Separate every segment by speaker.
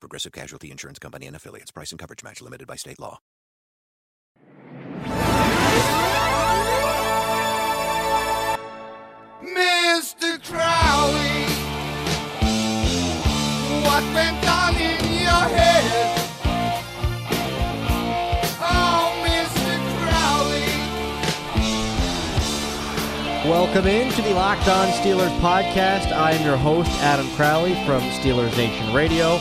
Speaker 1: Progressive Casualty Insurance Company and affiliates. Price and coverage match limited by state law.
Speaker 2: Mr. Crowley, what went on in your head? Oh, Mr. Crowley.
Speaker 3: Welcome in to the Locked On Steelers podcast. I am your host, Adam Crowley from Steelers Nation Radio,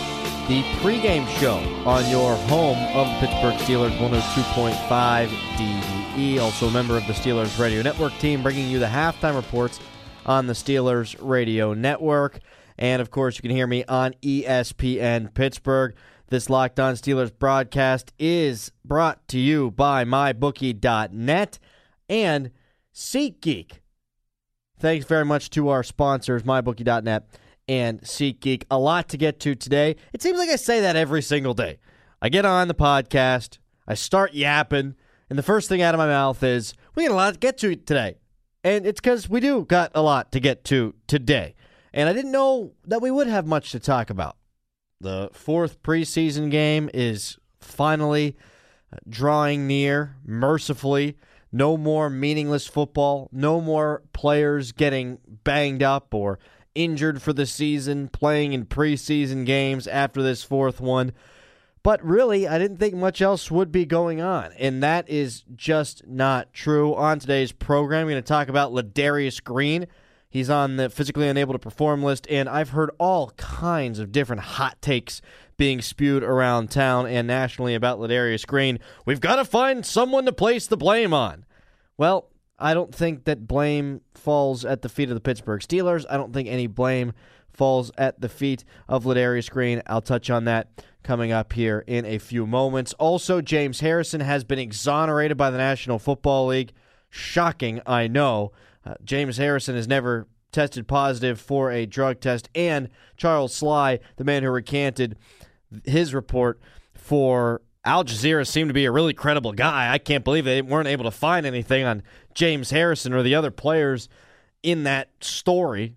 Speaker 3: the pregame show on your home of the Pittsburgh Steelers 102.5 DVE. Also a member of the Steelers Radio Network team, bringing you the halftime reports on the Steelers Radio Network. And of course, you can hear me on ESPN Pittsburgh. This Locked On Steelers broadcast is brought to you by MyBookie.net and SeatGeek. Thanks very much to our sponsors, MyBookie.net and SeatGeek. A lot to get to today. It seems like I say that every single day. I get on the podcast, I start yapping, and the first thing out of my mouth is, we got a lot to get to today. And it's because we do got a lot to get to today. And I didn't know that we would have much to talk about. The fourth preseason game is finally uh, drawing near, mercifully. No more meaningless football. No more players getting banged up or injured for the season, playing in preseason games after this fourth one. But really, I didn't think much else would be going on. And that is just not true. On today's program, we're going to talk about Ladarius Green. He's on the physically unable to perform list, and I've heard all kinds of different hot takes being spewed around town and nationally about Ladarius Green. We've got to find someone to place the blame on. Well, I don't think that blame falls at the feet of the Pittsburgh Steelers. I don't think any blame falls at the feet of Ladarius Green. I'll touch on that coming up here in a few moments. Also, James Harrison has been exonerated by the National Football League. Shocking, I know. Uh, James Harrison has never tested positive for a drug test, and Charles Sly, the man who recanted his report for Al Jazeera, seemed to be a really credible guy. I can't believe they weren't able to find anything on James Harrison or the other players in that story.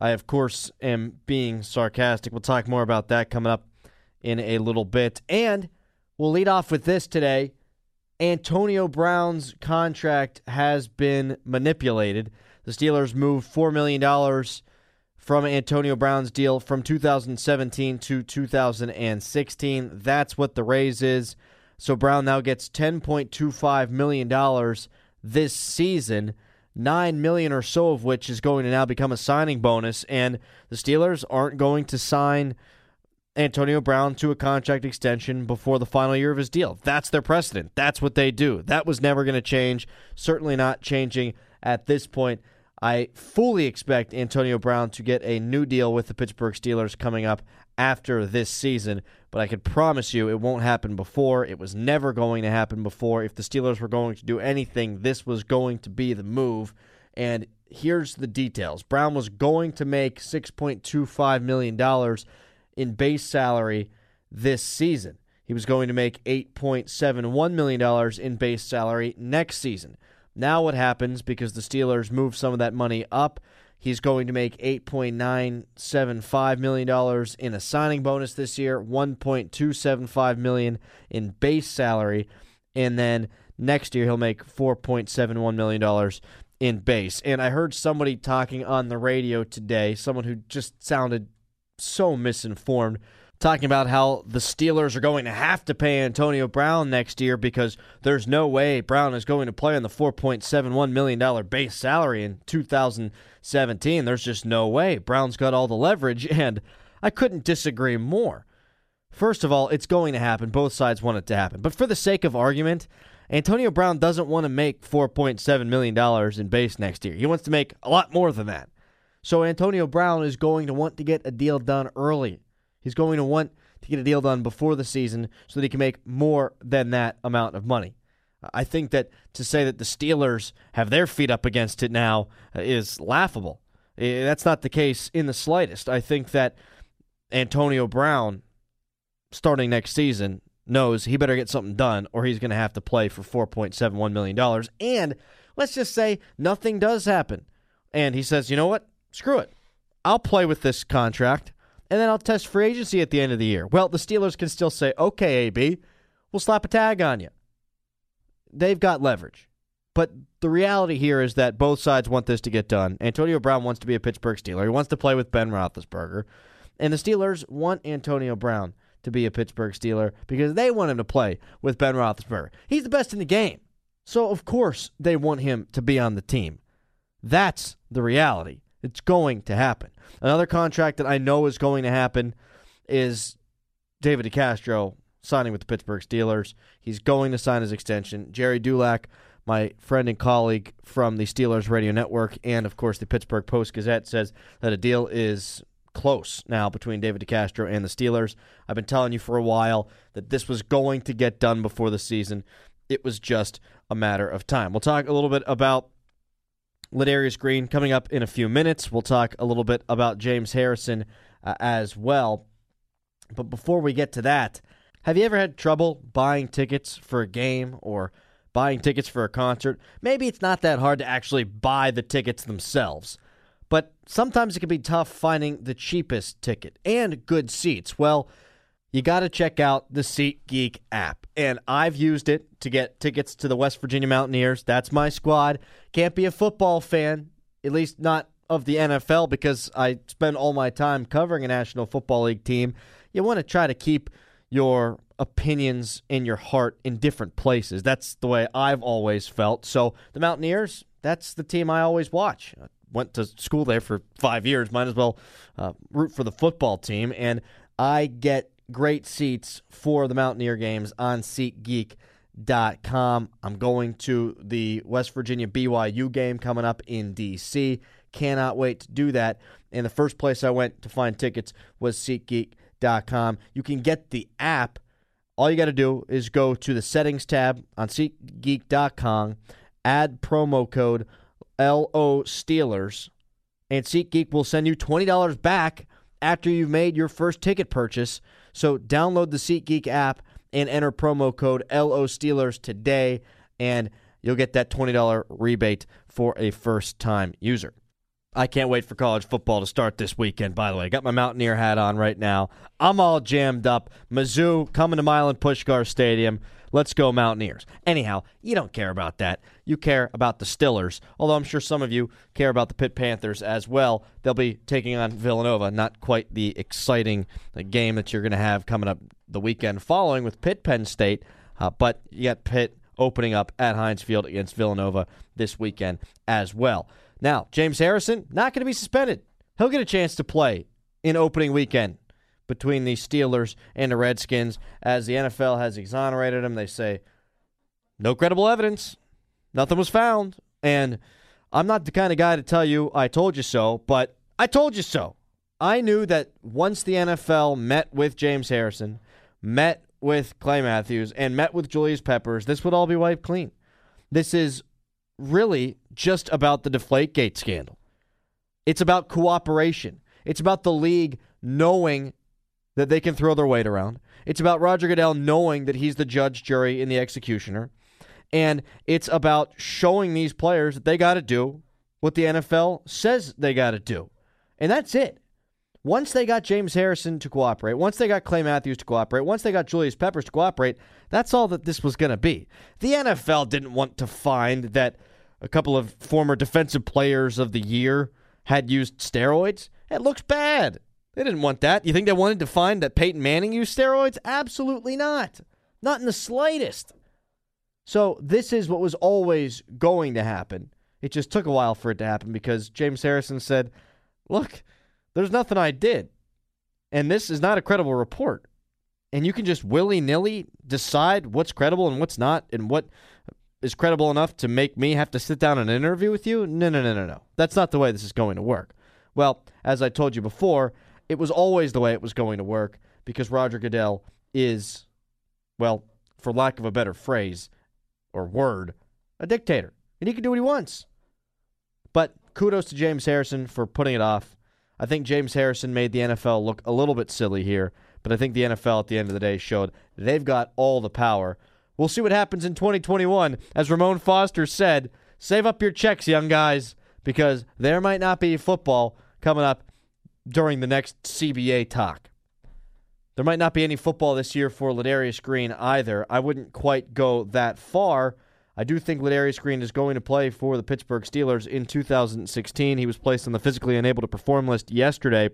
Speaker 3: I, of course, am being sarcastic. We'll talk more about that coming up in a little bit. And we'll lead off with this today. Antonio Brown's contract has been manipulated. The Steelers moved $4 million from Antonio Brown's deal from 2017 to 2016. That's what the raise is. So Brown now gets $10.25 million this season. Nine million or so of which is going to now become a signing bonus, and the Steelers aren't going to sign Antonio Brown to a contract extension before the final year of his deal. That's their precedent. That's what they do. That was never going to change. Certainly not changing at this point. I fully expect Antonio Brown to get a new deal with the Pittsburgh Steelers coming up after this season, but I can promise you it won't happen before. It was never going to happen before. If the Steelers were going to do anything, this was going to be the move. And here's the details Brown was going to make $6.25 million in base salary this season. He was going to make $8.71 million in base salary next season. Now, what happens because the Steelers move some of that money up? He's going to make $8.975 million in a signing bonus this year, 1.275 million in base salary, and then next year he'll make $4.71 million in base. And I heard somebody talking on the radio today, someone who just sounded so misinformed, talking about how the Steelers are going to have to pay Antonio Brown next year because there's no way Brown is going to play on the $4.71 million base salary in 2017. There's just no way. Brown's got all the leverage, and I couldn't disagree more. First of all, it's going to happen. Both sides want it to happen. But for the sake of argument, Antonio Brown doesn't want to make $4.7 million in base next year. He wants to make a lot more than that. So Antonio Brown is going to want to get a deal done early. He's going to want to get a deal done before the season so that he can make more than that amount of money. I think that to say that the Steelers have their feet up against it now uh, is laughable. That's not the case in the slightest. I think that Antonio Brown, starting next season, knows he better get something done or he's going to have to play for $4.71 million. And let's just say nothing does happen. And he says, you know what? Screw it. I'll play with this contract and then I'll test free agency at the end of the year. Well, the Steelers can still say, okay, AB, we'll slap a tag on you. They've got leverage. But the reality here is that both sides want this to get done. Antonio Brown wants to be a Pittsburgh Steeler. He wants to play with Ben Roethlisberger. And the Steelers want Antonio Brown to be a Pittsburgh Steeler because they want him to play with Ben Roethlisberger. He's the best in the game. So, of course, they want him to be on the team. That's the reality. It's going to happen. Another contract that I know is going to happen is David DeCastro signing with the Pittsburgh Steelers. He's going to sign his extension. Gerry Dulac, my friend and colleague from the Steelers Radio Network and, of course, the Pittsburgh Post Gazette, says that a deal is close now between David DeCastro and the Steelers. I've been telling you for a while that this was going to get done before the season. It was just a matter of time. We'll talk a little bit about Ladarius Green coming up in a few minutes. We'll talk a little bit about James Harrison uh, as well. But before we get to that, have you ever had trouble buying tickets for a game or buying tickets for a concert? Maybe it's not that hard to actually buy the tickets themselves, but sometimes it can be tough finding the cheapest ticket and good seats. Well, you got to check out the SeatGeek app. And I've used it to get tickets to the West Virginia Mountaineers. That's my squad. Can't be a football fan, at least not of the NFL, because I spend all my time covering a National Football League team. You want to try to keep your opinions in your heart in different places. That's the way I've always felt. So the Mountaineers, that's the team I always watch. I went to school there for five years. Might as well uh, root for the football team. And I get great seats for the Mountaineer games on SeatGeek.com. I'm going to the West Virginia BYU game coming up in D.C. Cannot wait to do that. And the first place I went to find tickets was SeatGeek.com. You can get the app. All you got to do is go to the settings tab on SeatGeek.com, add promo code LO Steelers, and SeatGeek will send you $20 back after you've made your first ticket purchase. So download the SeatGeek app and enter promo code LO Steelers today, and you'll get that $20 rebate for a first time user. I can't wait for college football to start this weekend, by the way. I got my Mountaineer hat on right now. I'm all jammed up. Mizzou coming to Milan Puskar Stadium. Let's go, Mountaineers. Anyhow, you don't care about that. You care about the Stillers, although I'm sure some of you care about the Pitt Panthers as well. They'll be taking on Villanova. Not quite the exciting uh, game that you're going to have coming up the weekend following with Pitt Penn State, uh, but you got Pitt opening up at Heinz Field against Villanova this weekend as well. Now, James Harrison, not going to be suspended. He'll get a chance to play in opening weekend between the Steelers and the Redskins as the NFL has exonerated him. They say, no credible evidence. Nothing was found. And I'm not the kind of guy to tell you, I told you so, but I told you so. I knew that once the NFL met with James Harrison, met with Clay Matthews, and met with Julius Peppers, this would all be wiped clean. This is really just about the Deflategate scandal. It's about cooperation. It's about the league knowing that they can throw their weight around. It's about Roger Goodell knowing that he's the judge, jury, and the executioner. And it's about showing these players that they got to do what the NFL says they got to do. And that's it. Once they got James Harrison to cooperate, once they got Clay Matthews to cooperate, once they got Julius Peppers to cooperate, that's all that this was going to be. The NFL didn't want to find that a couple of former defensive players of the year had used steroids. It looks bad. They didn't want that. You think they wanted to find that Peyton Manning used steroids? Absolutely not. Not in the slightest. So, this is what was always going to happen. It just took a while for it to happen because James Harrison said, Look, there's nothing I did. And this is not a credible report. And you can just willy nilly decide what's credible and what's not, and what is credible enough to make me have to sit down and interview with you? No, no, no, no, no. That's not the way this is going to work. Well, as I told you before, it was always the way it was going to work because Roger Goodell is, well, for lack of a better phrase or word, a dictator. And he can do what he wants. But kudos to James Harrison for putting it off. I think James Harrison made the NFL look a little bit silly here, but I think the NFL at the end of the day showed they've got all the power. We'll see what happens in 2021. As Ramon Foster said, save up your checks, young guys, because there might not be football coming up during the next CBA talk. There might not be any football this year for Ladarius Green either. I wouldn't quite go that far. I do think Ladarius Green is going to play for the Pittsburgh Steelers in 2016. He was placed on the physically unable to perform list yesterday.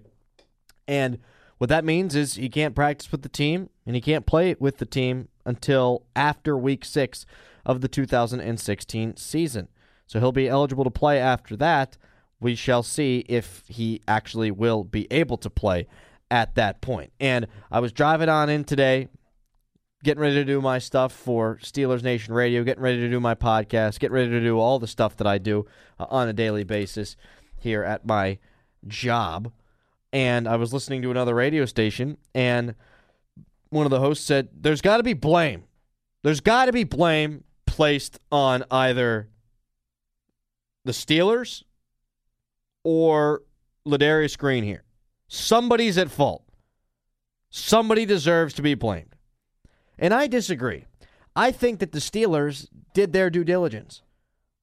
Speaker 3: And what that means is he can't practice with the team and he can't play with the team until after week six of the 2016 season. So he'll be eligible to play after that. We shall see if he actually will be able to play at that point. And I was driving on in today, getting ready to do my stuff for Steelers Nation Radio, getting ready to do my podcast, getting ready to do all the stuff that I do uh, on a daily basis here at my job. And I was listening to another radio station, and one of the hosts said, There's got to be blame. There's got to be blame placed on either the Steelers or Ladarius Green here. Somebody's at fault. Somebody deserves to be blamed. And I disagree. I think that the Steelers did their due diligence.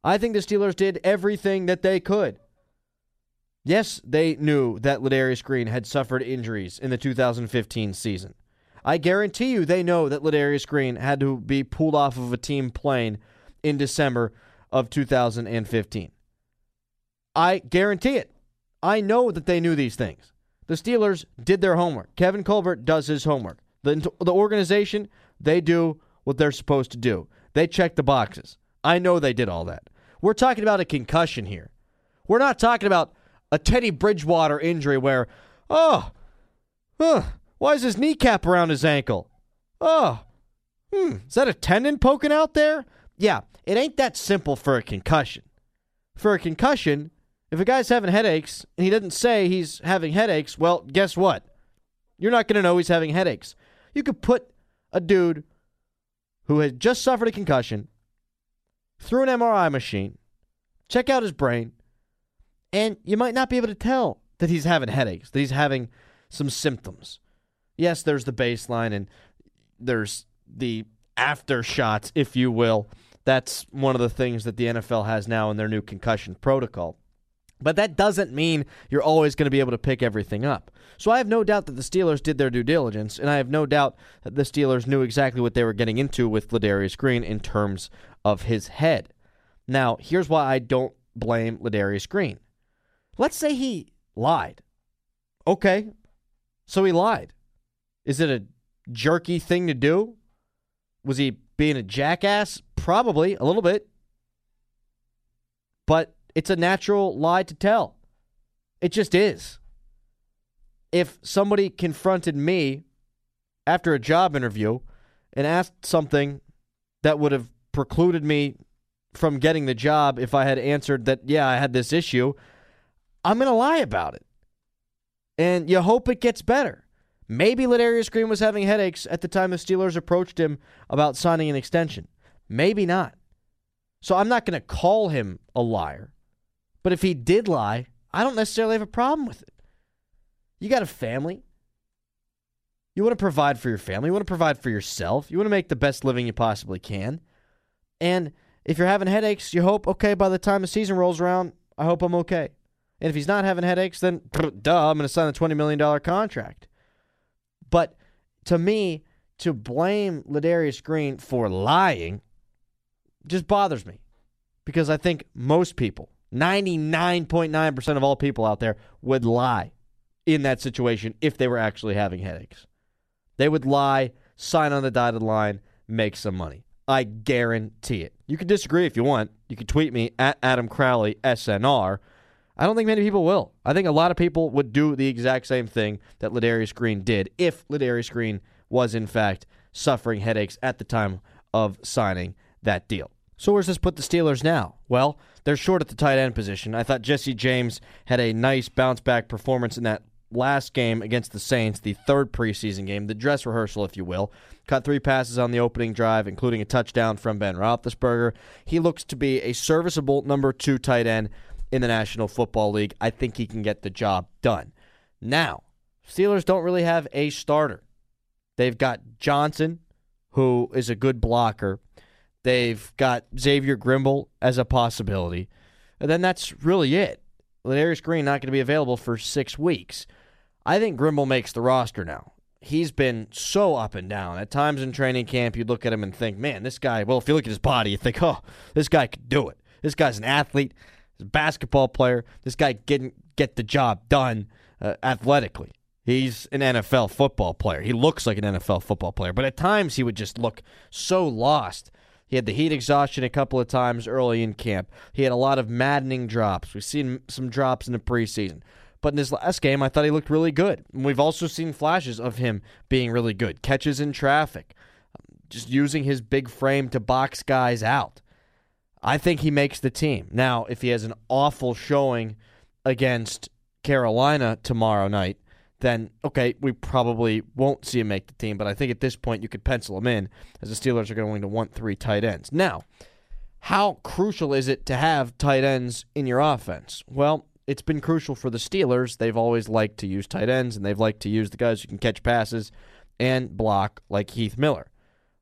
Speaker 3: I think the Steelers did everything that they could. Yes, they knew that Ladarius Green had suffered injuries in the 2015 season. I guarantee you they know that Ladarius Green had to be pulled off of a team plane in December of 2015. I guarantee it. I know that they knew these things. The Steelers did their homework. Kevin Colbert does his homework. The, the organization, they do what they're supposed to do. They check the boxes. I know they did all that. We're talking about a concussion here. We're not talking about a Teddy Bridgewater injury where, oh, huh, why is his kneecap around his ankle? Oh, hmm, is that a tendon poking out there? Yeah, it ain't that simple for a concussion. For a concussion, if a guy's having headaches and he doesn't say he's having headaches, well, guess what? You're not going to know he's having headaches. You could put a dude who had just suffered a concussion through an MRI machine, check out his brain, and you might not be able to tell that he's having headaches, that he's having some symptoms. Yes, there's the baseline and there's the after shots, if you will. That's one of the things that the NFL has now in their new concussion protocol. But that doesn't mean you're always going to be able to pick everything up. So I have no doubt that the Steelers did their due diligence, and I have no doubt that the Steelers knew exactly what they were getting into with Ladarius Green in terms of his head. Now, here's why I don't blame Ladarius Green. Let's say he lied. Okay, so he lied. Is it a jerky thing to do? Was he being a jackass? Probably, a little bit. But it's a natural lie to tell. It just is. If somebody confronted me after a job interview and asked something that would have precluded me from getting the job if I had answered that, yeah, I had this issue, I'm going to lie about it. And you hope it gets better. Maybe Ladarius Green was having headaches at the time the Steelers approached him about signing an extension. Maybe not. So I'm not going to call him a liar. But if he did lie, I don't necessarily have a problem with it. You got a family. You want to provide for your family. You want to provide for yourself. You want to make the best living you possibly can. And if you're having headaches, you hope, okay, by the time the season rolls around, I hope I'm okay. And if he's not having headaches, then duh, I'm going to sign a $20 million contract. But to me, to blame Ladarius Green for lying just bothers me because I think most people, 99.9% of all people out there, would lie in that situation if they were actually having headaches. They would lie, sign on the dotted line, make some money. I guarantee it. You can disagree if you want. You can tweet me at Adam Crowley SNR. I don't think many people will. I think a lot of people would do the exact same thing that Ladarius Green did if Ladarius Green was in fact suffering headaches at the time of signing that deal. So where's this put the Steelers now? Well, they're short at the tight end position. I thought Jesse James had a nice bounce back performance in that last game against the Saints, the third preseason game, the dress rehearsal, if you will. Cut three passes on the opening drive, including a touchdown from Ben Roethlisberger. He looks to be a serviceable number two tight end in the National Football League. I think he can get the job done. Now, Steelers don't really have a starter. They've got Johnson, who is a good blocker. They've got Xavier Grimble as a possibility. And then that's really it. Ladarius Green not going to be available for six weeks. I think Grimble makes the roster now. He's been so up and down. At times in training camp, you'd look at him and think, man, this guy, well, if you look at his body, you think, oh, this guy could do it. This guy's an athlete, he's a basketball player. This guy can get the job done uh, athletically. He's an NFL football player. He looks like an NFL football player, but at times he would just look so lost. He had the heat exhaustion a couple of times early in camp. He had a lot of maddening drops. We've seen some drops in the preseason. But in his last game, I thought he looked really good. And we've also seen flashes of him being really good. Catches in traffic, um, just using his big frame to box guys out. I think he makes the team. Now, if he has an awful showing against Carolina tomorrow night, then okay, we probably won't see him make the team. But I think at this point you could pencil him in as the Steelers are going to want three tight ends. Now, how crucial is it to have tight ends in your offense? Well, it's been crucial for the Steelers. They've always liked to use tight ends, and they've liked to use the guys who can catch passes and block, like Heath Miller.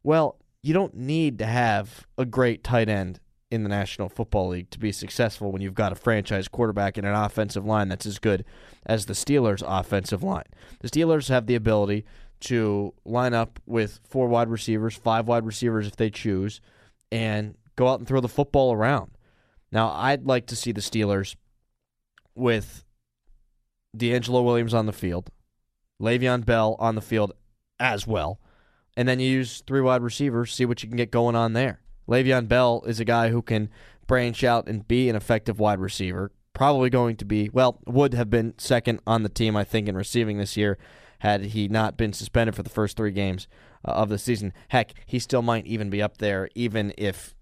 Speaker 3: Well, you don't need to have a great tight end in the National Football League to be successful when you've got a franchise quarterback and an offensive line that's as good as the Steelers' offensive line. The Steelers have the ability to line up with four wide receivers, five wide receivers if they choose, and go out and throw the football around. Now, I'd like to see the Steelers with DeAngelo Williams on the field, Le'Veon Bell on the field as well, and then you use three wide receivers, see what you can get going on there. Le'Veon Bell is a guy who can branch out and be an effective wide receiver. Probably going to be, well, would have been second on the team, I think, in receiving this year had he not been suspended for the first three games uh, of the season. Heck, he still might even be up there, even if,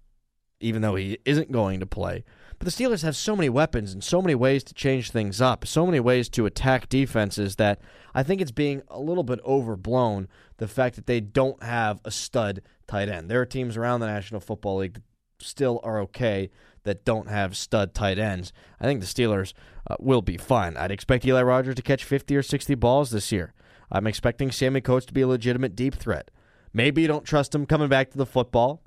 Speaker 3: even though he isn't going to play. But the Steelers have so many weapons and so many ways to change things up, so many ways to attack defenses that I think it's being a little bit overblown the fact that they don't have a stud tight end. There are teams around the National Football League that still are okay that don't have stud tight ends. I think the Steelers uh, will be fine. I'd expect Eli Rogers to catch 50 or 60 balls this year. I'm expecting Sammy Coates to be a legitimate deep threat. Maybe you don't trust him coming back to the football.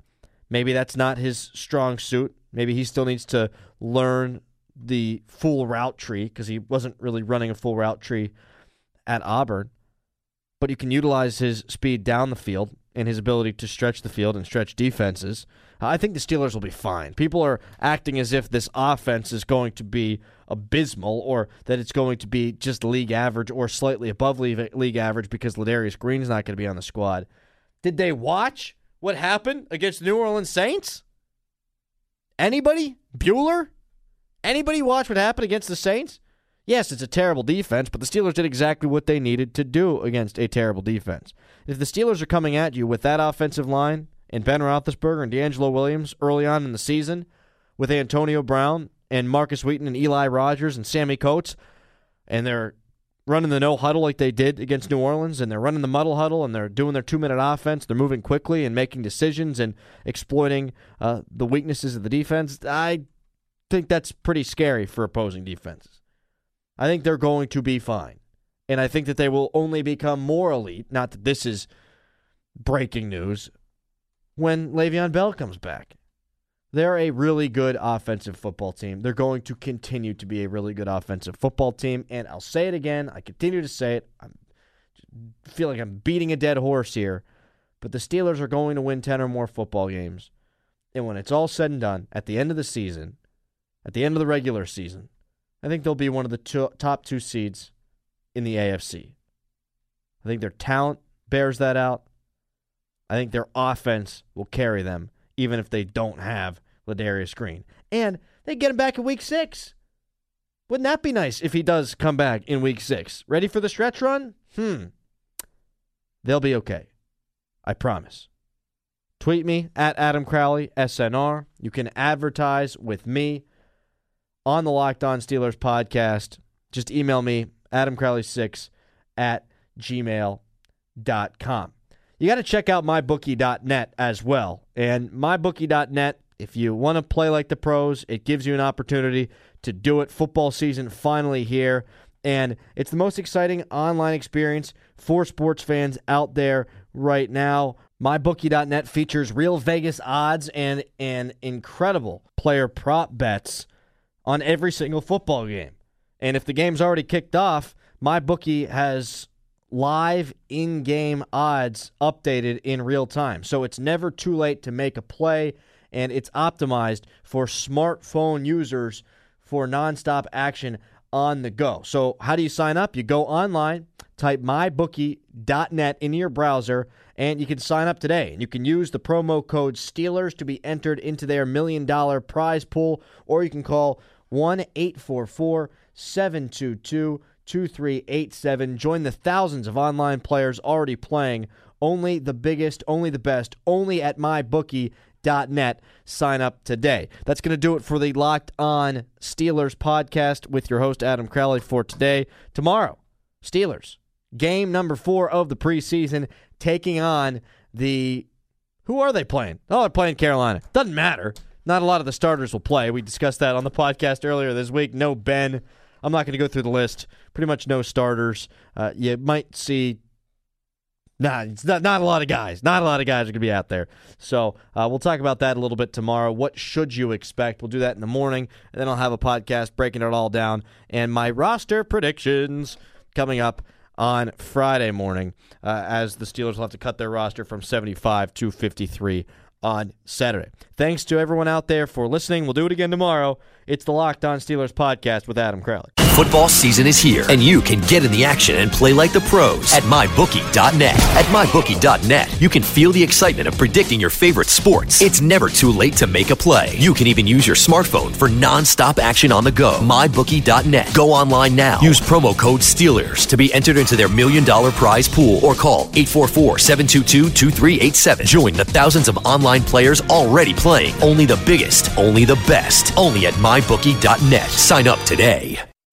Speaker 3: Maybe that's not his strong suit. Maybe he still needs to learn the full route tree because he wasn't really running a full route tree at Auburn. But you can utilize his speed down the field and his ability to stretch the field and stretch defenses. I think the Steelers will be fine. People are acting as if this offense is going to be abysmal or that it's going to be just league average or slightly above league average because Ladarius Green is not going to be on the squad. Did they watch what happened against New Orleans Saints? Anybody? Bueller? Anybody watch what happened against the Saints? Yes, it's a terrible defense, but the Steelers did exactly what they needed to do against a terrible defense. If the Steelers are coming at you with that offensive line and Ben Roethlisberger and DeAngelo Williams early on in the season, with Antonio Brown and Markus Wheaton and Eli Rogers and Sammy Coates, and they're running the no huddle like they did against New Orleans, and they're running the muddle huddle, and they're doing their two minute offense. They're moving quickly and making decisions and exploiting uh, the weaknesses of the defense. I think that's pretty scary for opposing defenses. I think they're going to be fine. And I think that they will only become more elite. Not that this is breaking news when Le'Veon Bell comes back. They're a really good offensive football team. They're going to continue to be a really good offensive football team. And I'll say it again. I continue to say it. I feel like I'm beating a dead horse here. But the Steelers are going to win 10 or more football games. And when it's all said and done, at the end of the season, at the end of the regular season, I think they'll be one of the two, top two seeds in the AFC. I think their talent bears that out. I think their offense will carry them even if they don't have Ladarius Green. And they get him back in week six. Wouldn't that be nice if he does come back in week six? Ready for the stretch run? Hmm. They'll be okay. I promise. Tweet me at Adam Crowley, SNR. You can advertise with me on the Locked On Steelers podcast. Just email me AdamCrowley6 at gmail.com. You got to check out mybookie.net as well. And mybookie.net, if you want to play like the pros, it gives you an opportunity to do it. Football season finally here. And it's the most exciting online experience for sports fans out there right now. MyBookie.net features real Vegas odds and, and incredible player prop bets on every single football game. And if the game's already kicked off, MyBookie has live in game odds updated in real time. So it's never too late to make a play, and it's optimized for smartphone users for nonstop action on the go. So, how do you sign up? You go online, type mybookie.net into your browser, and you can sign up today. And you can use the promo code Steelers to be entered into their million dollar prize pool, or you can call 1 844 722 2387. Join the thousands of online players already playing. Only the biggest, only the best, only at mybookie.net. Sign up today. That's going to do it for the Locked On Steelers podcast with your host, Adam Crowley, for today. Tomorrow, Steelers, game number four of the preseason, taking on the. Who are they playing? Oh, they're playing Carolina. Doesn't matter. Not a lot of the starters will play. We discussed that on the podcast earlier this week. No Ben. I'm not going to go through the list. Pretty much no starters. Uh, you might see. Nah, it's not, not a lot of guys. Not a lot of guys are going to be out there. So uh, we'll talk about that a little bit tomorrow. What should you expect? We'll do that in the morning, and then I'll have a podcast breaking it all down and my roster predictions coming up on Friday morning uh, as the Steelers will have to cut their roster from 75 to 53 on Saturday. Thanks to everyone out there for listening. We'll do it again tomorrow. It's the Locked On Steelers podcast with Adam Crowley.
Speaker 4: Football season is here, and you can get in the action and play like the pros at MyBookie.net. At MyBookie.net, you can feel the excitement of predicting your favorite sports. It's never too late to make a play. You can even use your smartphone for nonstop action on the go. MyBookie.net. Go online now. Use promo code STEELERS to be entered into their million dollar prize pool or call 844 722 2387. Join the thousands of online players already playing. Only the biggest, only the best, only at MyBookie.net. Sign up today.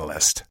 Speaker 5: the list.